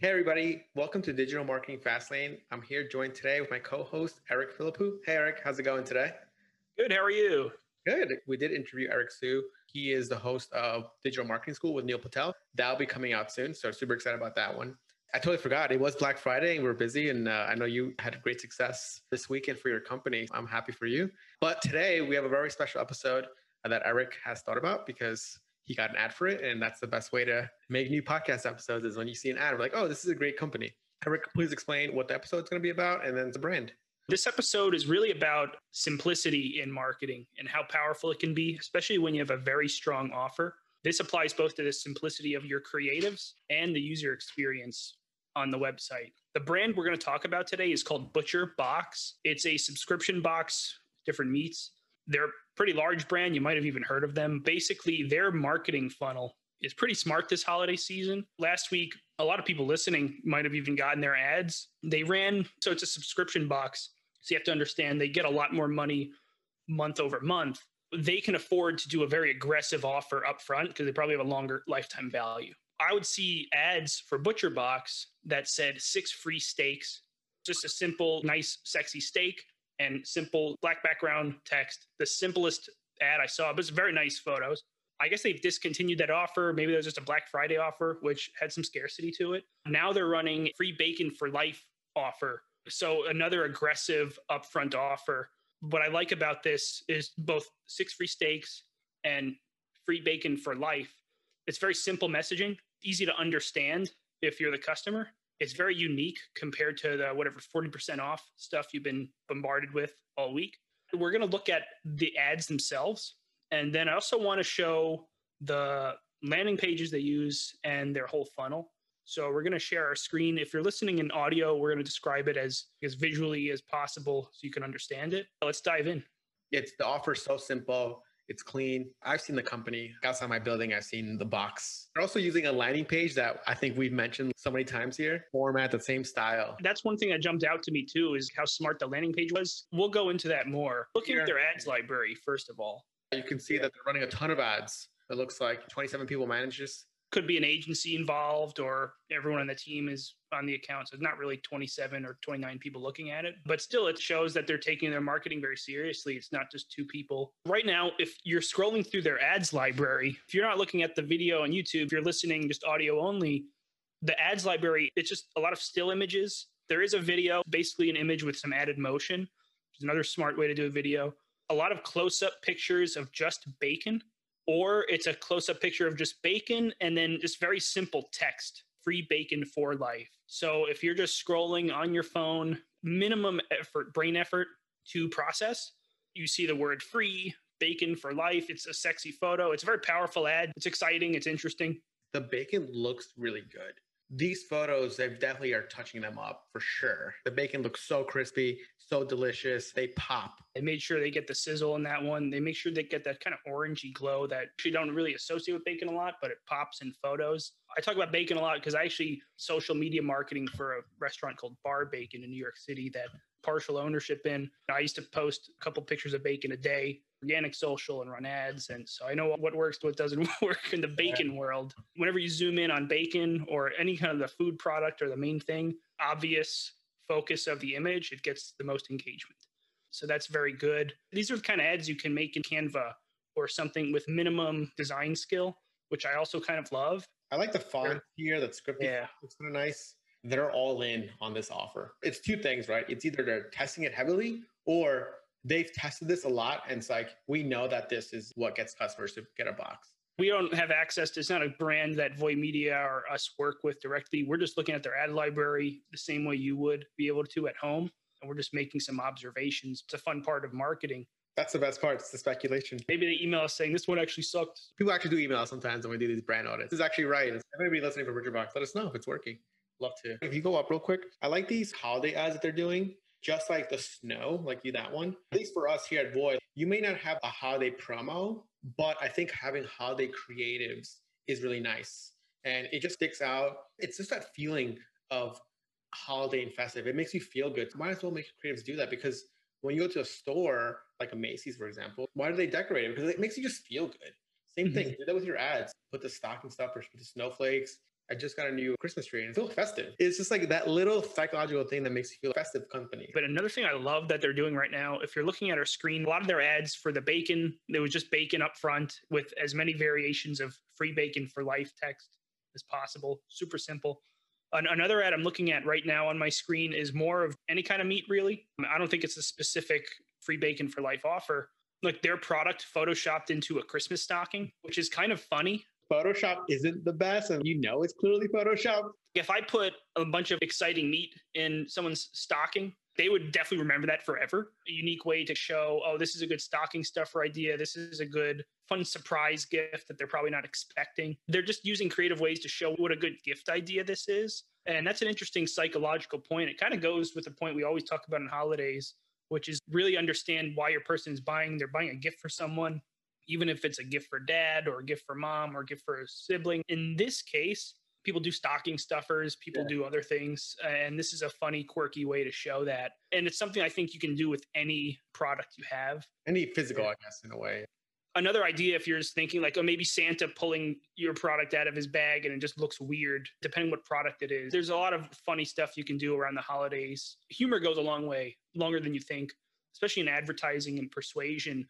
Hey, everybody. Welcome to Digital Marketing Fastlane. I'm here joined today with my co host, Eric Philippou. Hey, Eric. How's it going today? Good. How are you? Good. We did interview Eric Siu. He is the host of Digital Marketing School with Neil Patel. That'll be coming out soon. So, super excited about that one. I totally forgot. It was Black Friday and we are busy. And uh, I know you had great success this weekend for your company. I'm happy for you. But today we have a very special episode that Eric has thought about because he got an ad for it. And that's the best way to make new podcast episodes is when you see an ad, we're like, oh, this is a great company. Eric, please explain what the episode is going to be about and then the brand. This episode is really about simplicity in marketing and how powerful it can be, especially when you have a very strong offer. This applies both to the simplicity of your creatives and the user experience on the website. The brand we're going to talk about today is called Butcher Box. It's a subscription box, different meats. They're pretty large brand. You might have even heard of them. Basically, their marketing funnel is pretty smart this holiday season. Last week, a lot of people listening might have even gotten their ads. They ran, so it's a subscription box. So you have to understand they get a lot more money month over month. They can afford to do a very aggressive offer up front because they probably have a longer lifetime value. I would see ads for Butcher Box that said six free steaks, just a simple, nice, sexy steak and simple black background text. The simplest ad I saw, but it's very nice photos. I guess they've discontinued that offer. Maybe that was just a Black Friday offer, which had some scarcity to it. Now they're running free bacon for life offer. So another aggressive upfront offer. What I like about this is both six free steaks and free bacon for life. It's very simple messaging, easy to understand if you're the customer it's very unique compared to the whatever 40% off stuff you've been bombarded with all week. We're going to look at the ads themselves. And then I also want to show the landing pages they use and their whole funnel. So we're going to share our screen. If you're listening in audio, we're going to describe it as as visually as possible so you can understand it. Let's dive in. It's the offer so simple. It's clean. I've seen the company outside my building. I've seen the box. They're also using a landing page that I think we've mentioned so many times here. Format, the same style. That's one thing that jumped out to me too is how smart the landing page was. We'll go into that more. Looking at their ads library, first of all. You can see that they're running a ton of ads. It looks like 27 people manage this could be an agency involved or everyone on the team is on the account. So it's not really 27 or 29 people looking at it, but still it shows that they're taking their marketing very seriously. It's not just two people. Right now, if you're scrolling through their ads library, if you're not looking at the video on YouTube, if you're listening just audio only, the ads library, it's just a lot of still images. There is a video, basically an image with some added motion, which is another smart way to do a video. A lot of close up pictures of just bacon or it's a close up picture of just bacon and then just very simple text free bacon for life. So if you're just scrolling on your phone, minimum effort, brain effort to process, you see the word free, bacon for life. It's a sexy photo. It's a very powerful ad. It's exciting. It's interesting. The bacon looks really good these photos they definitely are touching them up for sure the bacon looks so crispy so delicious. They pop. They made sure they get the sizzle in that one. They make sure they get that kind of orangey glow that you don't really associate with bacon a lot but it pops in photos. I talk about bacon a lot because i actually social media marketing for a restaurant called bar bacon in new york city that partial ownership in. I used to post a couple pictures of bacon a day organic social and run ads. And so I know what works, what doesn't work in the bacon world. Whenever you zoom in on bacon or any kind of the food product or the main thing, obvious focus of the image, it gets the most engagement. So that's very good. These are the kind of ads you can make in Canva or something with minimum design skill, which I also kind of love. I like the font here, that script. Yeah. It's kind of nice. They're all in on this offer. It's two things, right? It's either they're testing it heavily or they've tested this a lot and it's like we know that this is what gets customers to get a box we don't have access to it's not a brand that voy media or us work with directly we're just looking at their ad library the same way you would be able to at home and we're just making some observations it's a fun part of marketing That's the best part. It's the speculation. Maybe they email us saying this one actually sucked. People actually do email us sometimes when we do these brand audits. This is actually right. If anybody listening from Butcher Box, let us know if it's working. Love to. If you go up real quick, I like these holiday ads that they're doing. Just like the snow, like you that one. At least for us here at Voy, you may not have a holiday promo, but I think having holiday creatives is really nice. And it just sticks out. It's just that feeling of holiday and festive. It makes you feel good. Might as well make creatives do that because when you go to a store, like a Macy's, for example, why do they decorate it? Because it makes you just feel good. Same mm-hmm. thing. Do that with your ads. Put the stocking stuffers, put the snowflakes. I just got a new Christmas tree and it feels festive. It's just like that little psychological thing that makes you feel festive company. But another thing I love that they're doing right now, if you're looking at our screen, a lot of their ads for the bacon, there was just bacon up front with as many variations of free bacon for life text as possible. Super simple. Another ad I'm looking at right now on my screen is more of any kind of meat, really. I don't think it's a specific free bacon for life offer. Like their product photoshopped into a Christmas stocking, which is kind of funny. Photoshop isn't the best, and you know it's clearly Photoshop. If I put a bunch of exciting meat in someone's stocking, they would definitely remember that forever. A unique way to show, oh, this is a good stocking stuffer idea. This is a good fun surprise gift that they're probably not expecting. They're just using creative ways to show what a good gift idea this is. And that's an interesting psychological point. It kind of goes with the point we always talk about in holidays, which is really understand why your person is buying. They're buying a gift for someone, even if it's a gift for dad or a gift for mom or a gift for a sibling. In this case, people do stocking stuffers people yeah. do other things and this is a funny quirky way to show that and it's something i think you can do with any product you have any physical yeah. i guess in a way another idea if you're just thinking like oh maybe santa pulling your product out of his bag and it just looks weird depending what product it is there's a lot of funny stuff you can do around the holidays humor goes a long way longer than you think especially in advertising and persuasion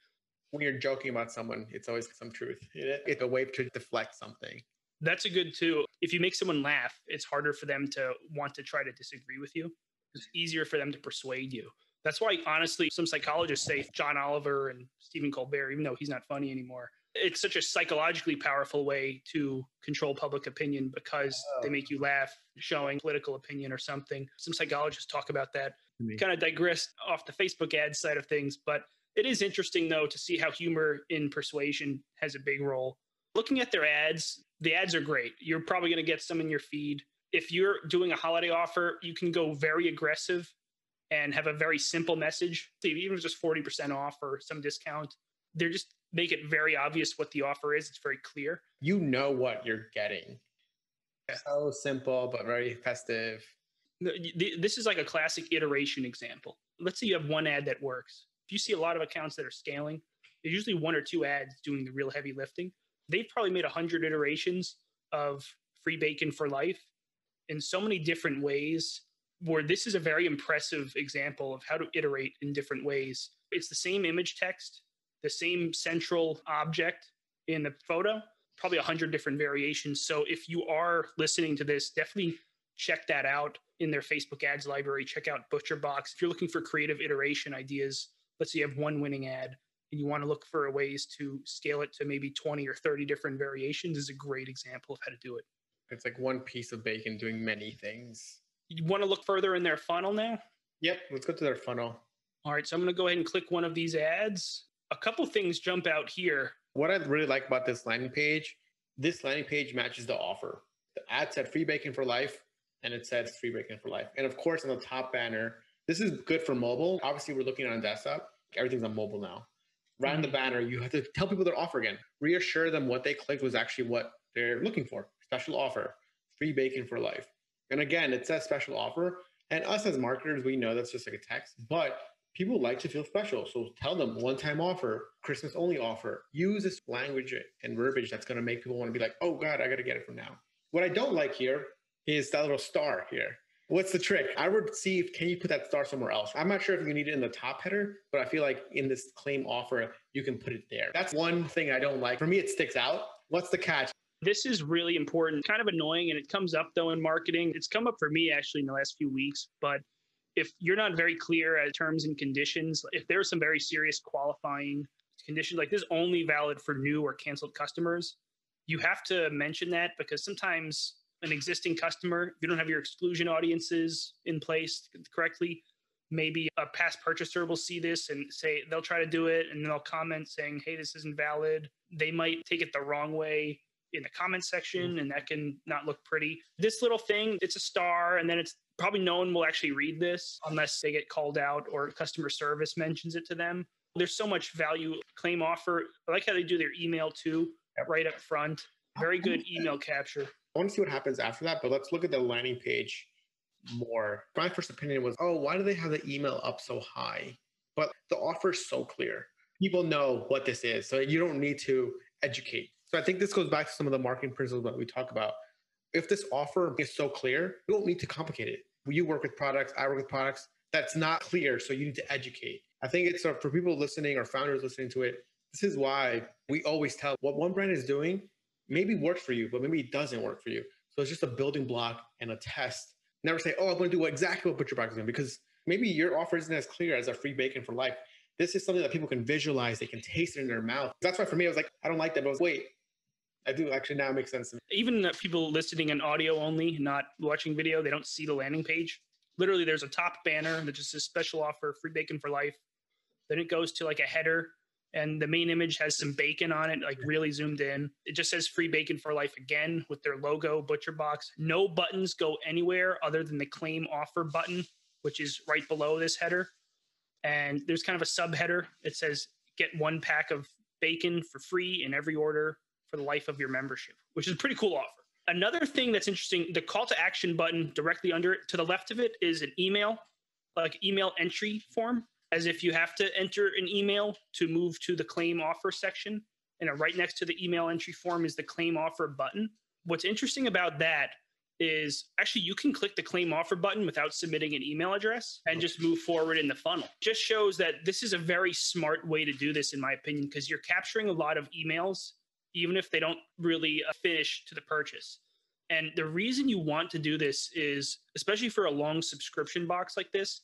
when you're joking about someone it's always some truth it's a way to deflect something that's a good too. If you make someone laugh, it's harder for them to want to try to disagree with you. It's easier for them to persuade you. That's why, honestly, some psychologists say John Oliver and Stephen Colbert, even though he's not funny anymore, it's such a psychologically powerful way to control public opinion because oh. they make you laugh, showing political opinion or something. Some psychologists talk about that. Kind of digress off the Facebook ad side of things, but it is interesting though to see how humor in persuasion has a big role. Looking at their ads, the ads are great. You're probably going to get some in your feed. If you're doing a holiday offer, you can go very aggressive and have a very simple message. Even just 40% off or some discount, they're just make it very obvious what the offer is. It's very clear. You know what you're getting. Yeah. So simple, but very festive. This is like a classic iteration example. Let's say you have one ad that works. You see a lot of accounts that are scaling, there's usually one or two ads doing the real heavy lifting. They've probably made 100 iterations of free bacon for life in so many different ways where this is a very impressive example of how to iterate in different ways. It's the same image text the same central object in the photo probably 100 different variations. So if you are listening to this definitely check that out in their facebook ads library. Check out butcherbox if you're looking for creative iteration ideas let's say you have one winning ad and you want to look for ways to scale it to maybe 20 or 30 different variations is a great example of how to do it. It's like one piece of bacon doing many things. You want to look further in their funnel now? Yep, let's go to their funnel. All right, so I'm going to go ahead and click one of these ads. A couple things jump out here. What I really like about this landing page, this landing page matches the offer. The ad said free bacon for life, and it says free bacon for life. And of course, on the top banner, this is good for mobile. Obviously, we're looking on desktop. Everything's on mobile now right on the mm-hmm. banner, you have to tell people their offer again. Reassure them what they clicked was actually what they're looking for. Special offer, free bacon for life. And again, it says special offer. And us as marketers, we know that's just like a text, but people like to feel special. So tell them one time offer, Christmas only offer. Use this language and verbiage that's going to make people want to be like, oh God, I got to get it from now. What I don't like here is that little star here. What's the trick? I would see if can you put that star somewhere else. I'm not sure if you need it in the top header, but I feel like in this claim offer, you can put it there. That's one thing I don't like. For me, it sticks out. What's the catch? This is really important, kind of annoying, and it comes up though in marketing. It's come up for me actually in the last few weeks, but if you're not very clear at terms and conditions, if there are some very serious qualifying conditions, like this only valid for new or canceled customers, you have to mention that because sometimes an existing customer, if you don't have your exclusion audiences in place correctly, maybe a past purchaser will see this and say they'll try to do it and they'll comment saying, hey, this isn't valid. They might take it the wrong way in the comment section mm-hmm. and that can not look pretty. This little thing, it's a star and then it's probably no one will actually read this unless they get called out or customer service mentions it to them. There's so much value claim offer. I like how they do their email too, right up front. Very good email capture. I want to see what happens after that, but let's look at the landing page more. My first opinion was, oh, why do they have the email up so high? But the offer is so clear. People know what this is. So you don't need to educate. So I think this goes back to some of the marketing principles that we talk about. If this offer is so clear, you don't need to complicate it. You work with products, I work with products. That's not clear. So you need to educate. I think it's uh, for people listening or founders listening to it. This is why we always tell what one brand is doing maybe works for you, but maybe it doesn't work for you. So it's just a building block and a test never say, oh, I'm going to do exactly what Butcher Box is doing because maybe your offer isn't as clear as a free bacon for life. This is something that people can visualize. They can taste it in their mouth. That's why for me, I was like, I don't like that. But I was, wait, I do actually now make sense. Even people listening in audio only, not watching video, they don't see the landing page. Literally, there's a top banner that just says special offer, free bacon for life. Then it goes to like a header and the main image has some bacon on it, like really zoomed in. It just says free bacon for life again with their logo, Butcher Box. No buttons go anywhere other than the claim offer button, which is right below this header. And there's kind of a subheader. It says get one pack of bacon for free in every order for the life of your membership, which is a pretty cool offer. Another thing that's interesting, the call to action button directly under it to the left of it is an email, like email entry form as if you have to enter an email to move to the claim offer section. And right next to the email entry form is the claim offer button. What's interesting about that is actually you can click the claim offer button without submitting an email address and just move forward in the funnel. Just shows that this is a very smart way to do this, in my opinion, because you're capturing a lot of emails, even if they don't really uh, finish to the purchase. And the reason you want to do this is, especially for a long subscription box like this,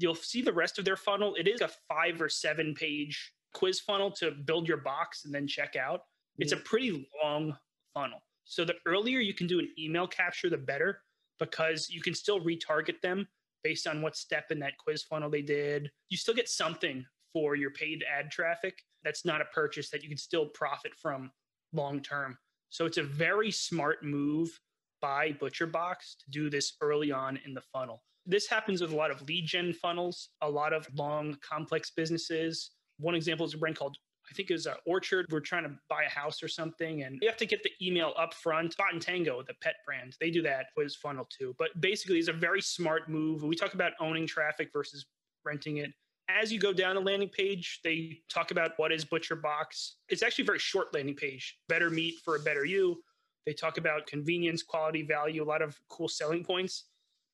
you'll see the rest of their funnel. It is a five or seven page quiz funnel to build your box and then check out. It's a pretty long funnel. So the earlier you can do an email capture, the better because you can still retarget them based on what step in that quiz funnel they did. You still get something for your paid ad traffic. That's not a purchase that you can still profit from long term. So it's a very smart move by ButcherBox to do this early on in the funnel. This happens with a lot of lead gen funnels, a lot of long, complex businesses. One example is a brand called I think it was an Orchard. We're trying to buy a house or something, and you have to get the email up front. Spot and Tango, the pet brand, they do that with funnel too. But basically, it's a very smart move. We talk about owning traffic versus renting it. As you go down the landing page, they talk about what is Butcher Box. It's actually a very short landing page. Better meat for a better you. They talk about convenience, quality, value, a lot of cool selling points.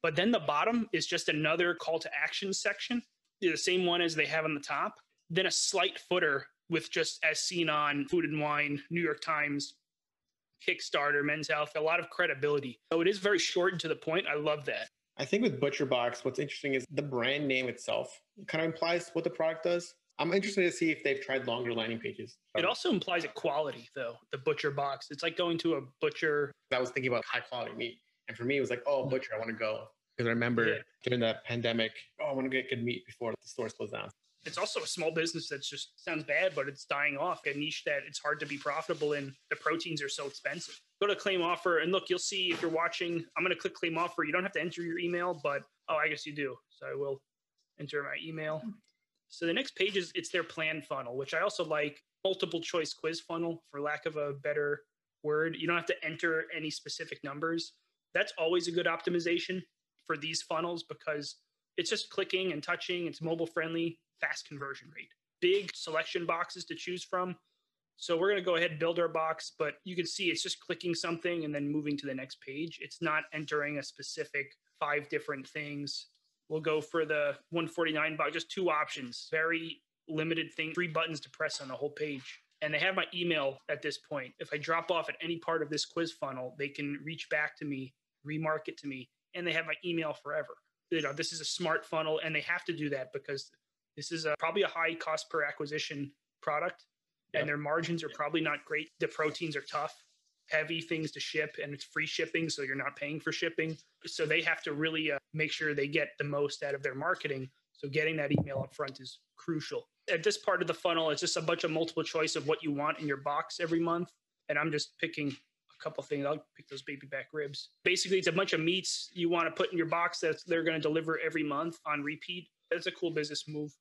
But then the bottom is just another call to action section, the same one as they have on the top. Then a slight footer with just as seen on Food and Wine, New York Times, Kickstarter, Men's Health, a lot of credibility. So it is very short and to the point. I love that. I think with Butcher Box, what's interesting is the brand name itself it kind of implies what the product does. I'm interested to see if they've tried longer landing pages. It also implies a quality, though, the butcher box. It's like going to a butcher. I was thinking about high quality meat. And for me, it was like, oh, butcher, I want to go. Because I remember yeah. during the pandemic, oh, I want to get good meat before the stores close down. It's also a small business that's just sounds bad, but it's dying off. A niche that it's hard to be profitable in. The proteins are so expensive. Go to claim offer and look, you'll see if you're watching. I'm going to click claim offer. You don't have to enter your email, but oh, I guess you do. So I will enter my email. So the next page is it's their plan funnel, which I also like. Multiple choice quiz funnel, for lack of a better word. You don't have to enter any specific numbers. That's always a good optimization for these funnels because it's just clicking and touching. It's mobile friendly, fast conversion rate. Big selection boxes to choose from. So we're going to go ahead and build our box, but you can see it's just clicking something and then moving to the next page. It's not entering a specific five different things. We'll go for the 149 box, just two options, very limited thing, three buttons to press on the whole page. And they have my email at this point. If I drop off at any part of this quiz funnel, they can reach back to me, remarket to me, and they have my email forever. You know, this is a smart funnel, and they have to do that because this is a, probably a high cost per acquisition product, yep. and their margins are probably not great. The proteins are tough, heavy things to ship, and it's free shipping, so you're not paying for shipping. So they have to really uh, make sure they get the most out of their marketing. So getting that email up front is crucial. At this part of the funnel, it's just a bunch of multiple choice of what you want in your box every month. And I'm just picking a couple things. I'll pick those baby back ribs. Basically, it's a bunch of meats you want to put in your box that they're going to deliver every month on repeat. That's a cool business move.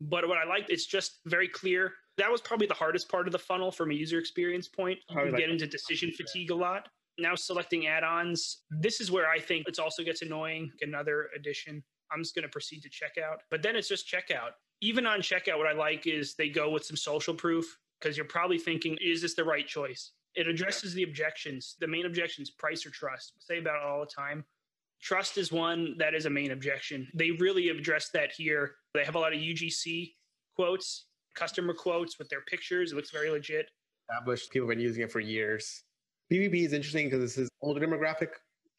But what I like, it's just very clear. That was probably the hardest part of the funnel from a user experience point. You can get into decision fatigue a lot. Now selecting add-ons, this is where I think it also gets annoying. Another addition. I'm just going to proceed to checkout. But then it's just checkout. Even on checkout, what I like is they go with some social proof because you're probably thinking, is this the right choice? It addresses the objections. The main objections, price or trust. I say about it all the time. Trust is one that is a main objection. They really address that here. They have a lot of UGC quotes, customer quotes with their pictures. It looks very legit. Established people have been using it for years. BBB is interesting because this is older demographic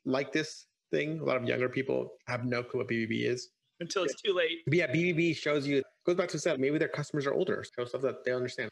like this thing. A lot of younger people have no clue what BBB is until it's too late. But yeah, BBB shows you goes back to said maybe their customers are older, so stuff that they understand.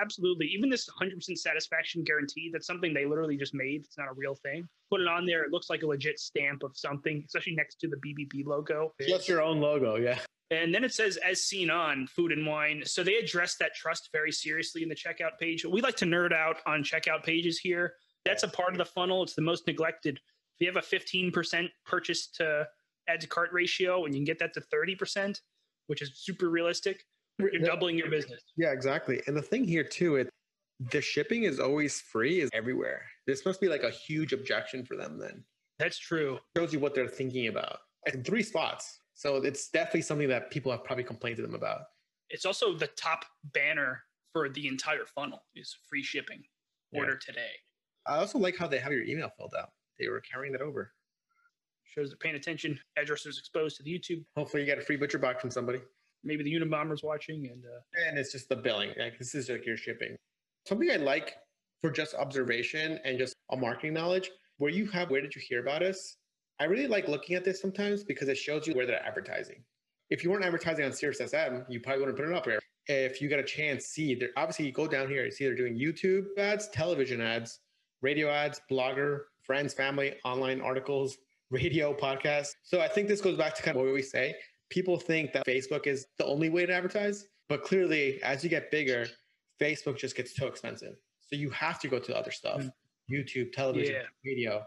Absolutely. Even this 100% satisfaction guarantee, that's something they literally just made. It's not a real thing. Put it on there. It looks like a legit stamp of something, especially next to the BBB logo. Just your own logo, yeah. And then it says, as seen on food and wine. So they address that trust very seriously in the checkout page. We like to nerd out on checkout pages here. That's a part of the funnel. It's the most neglected. If you have a 15% purchase to add to cart ratio and you can get that to 30%, which is super realistic, you're doubling your business. Yeah, exactly. And the thing here too, it the shipping is always free is everywhere. This must be like a huge objection for them then. That's true. Shows you what they're thinking about. In three spots. So it's definitely something that people have probably complained to them about. It's also the top banner for the entire funnel is free shipping. Order yeah. today. I also like how they have your email filled out. They were carrying that over. Shows they're paying attention. Address is exposed to the YouTube. Hopefully you got a free butcher box from somebody maybe the Unabomber's watching, and uh, and it's just the billing. Like this is like your shipping. Something I like for just observation and just a marketing knowledge. Where you have, where did you hear about us? I really like looking at this sometimes because it shows you where they're advertising. If you weren't advertising on SiriusXM, you probably wouldn't put it up here. If you get a chance, see, they're obviously you go down here, you see they're doing YouTube ads, television ads, radio ads, blogger, friends, family, online articles, radio, podcasts. So I think this goes back to kind of what we say people think that Facebook is the only way to advertise, but clearly, as you get bigger, Facebook just gets too expensive. So you have to go to other stuff mm. YouTube, television, yeah. radio.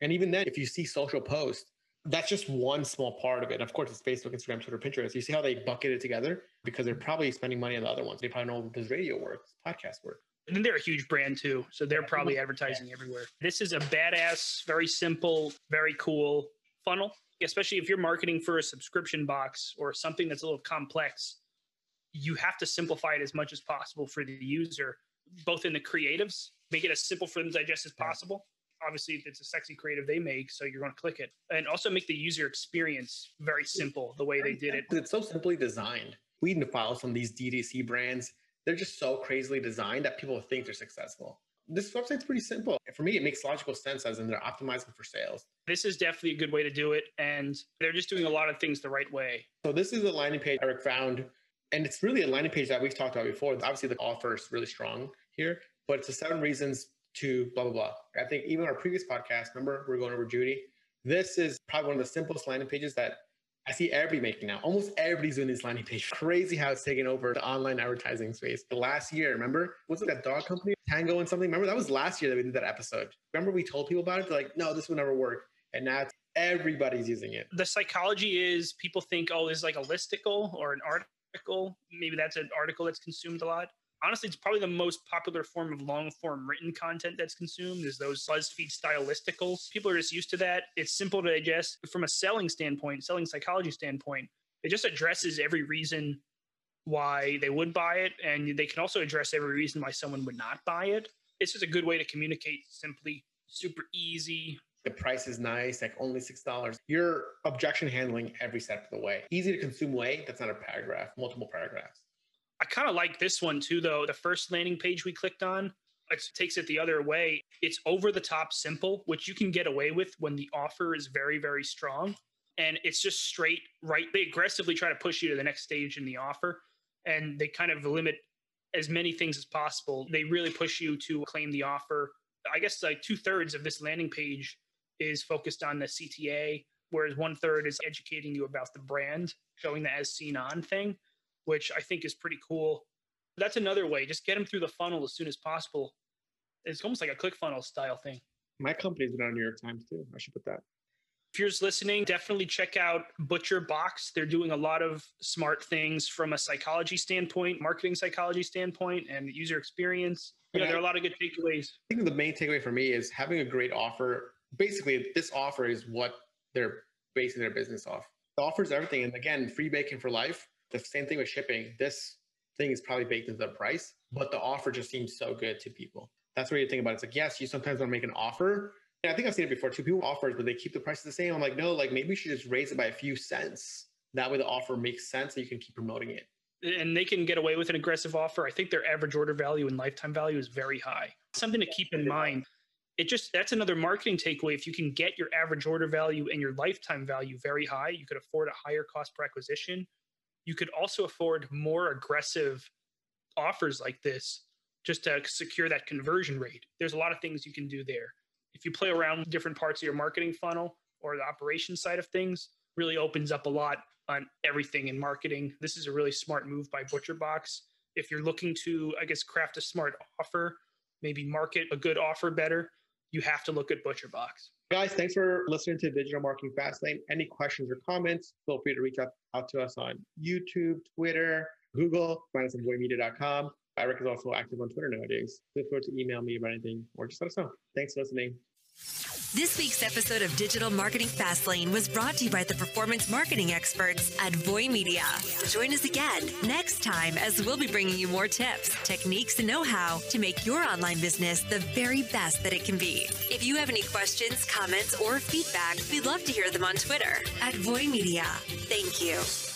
And even then, if you see social posts, that's just one small part of it. And of course, it's Facebook, Instagram, Twitter, Pinterest. You see how they bucket it together because they're probably spending money on the other ones. They probably know does radio work, podcast work. And they're a huge brand too. So they're probably advertising everywhere. This is a badass, very simple, very cool funnel especially if you're marketing for a subscription box or something that's a little complex, you have to simplify it as much as possible for the user, both in the creatives, make it as simple for them to digest as possible. Obviously, if it's a sexy creative they make, so you're going to click it. And also make the user experience very simple the way they did it. It's so simply designed. We need to follow some of these DTC brands. They're just so crazily designed that people think they're successful this website's pretty simple. For me, it makes logical sense as in they're optimizing for sales. This is definitely a good way to do it. And they're just doing a lot of things the right way. So this is a landing page Eric found. And it's really a landing page that we've talked about before. Obviously, the offer is really strong here, but it's the seven reasons to blah, blah, blah. I think even our previous podcast, remember, we are going over Judy. This is probably one of the simplest landing pages that I see everybody making now. Almost everybody's doing this landing page. Crazy how it's taken over the online advertising space. The last year, remember? Was it that dog company, Tango and something? Remember that was last year that we did that episode. Remember we told people about it? They're like, no, this will never work. And now everybody's using it. The psychology is people think, oh, this is like a listicle or an article. Maybe that's an article that's consumed a lot honestly, it's probably the most popular form of long form written content that's consumed is those BuzzFeed style listicles. People are just used to that. It's simple to digest from a selling standpoint, selling psychology standpoint. It just addresses every reason why they would buy it, and they can also address every reason why someone would not buy it. It's just a good way to communicate simply, super easy. The price is nice, like only $6. You're objection handling every step of the way. Easy to consume way, that's not a paragraph, multiple paragraphs. I kind of like this one too, though. The first landing page we clicked on, it takes it the other way. It's over the top simple, which you can get away with when the offer is very, very strong. And it's just straight right. They aggressively try to push you to the next stage in the offer. And they kind of limit as many things as possible. They really push you to claim the offer. I guess like two thirds of this landing page is focused on the CTA whereas one third is educating you about the brand, showing the as seen on thing, which I think is pretty cool. That's another way. Just get them through the funnel as soon as possible. It's almost like a click funnel style thing. My company's been on New York Times too. I should put that. If you're listening, definitely check out Butcher Box. They're doing a lot of smart things from a psychology standpoint, marketing psychology standpoint, and user experience. You know, there are a lot of good takeaways. I think the main takeaway for me is having a great offer. Basically, this offer is what they're basing their business off. The offer is everything. And again, free bacon for life. The same thing with shipping. This thing is probably baked into the price, but the offer just seems so good to people. That's what you think about. It. It's like, yes, you sometimes want to make an offer, I think I've seen it before too. People offers, but they keep the price the same. I'm like, no, like maybe you should just raise it by a few cents. That way the offer makes sense and you can keep promoting it. And they can get away with an aggressive offer. I think their average order value and lifetime value is very high. Something to keep in mind. It just that's another marketing takeaway. If you can get your average order value and your lifetime value very high, you could afford a higher cost per acquisition. You could also afford more aggressive offers like this just to secure that conversion rate. There's a lot of things you can do there if you play around with different parts of your marketing funnel or the operation side of things, really opens up a lot on everything in marketing. This is a really smart move by ButcherBox. If you're looking to, I guess, craft a smart offer, maybe market a good offer better, you have to look at ButcherBox. Guys, thanks for listening to Digital Marketing Fastlane. Any questions or comments, feel free to reach out, out to us on YouTube, Twitter, Google, find us at voymedia.com. Eric is also active on Twitter nowadays. Feel free to email me about anything or just let us know. Thanks for listening. This week's episode of Digital Marketing Fastlane was brought to you by the performance marketing experts at Voy Media. Join us again next time as we'll be bringing you more tips, techniques, and know how to make your online business the very best that it can be. If you have any questions, comments, or feedback, we'd love to hear them on Twitter at Voy Media. Thank you.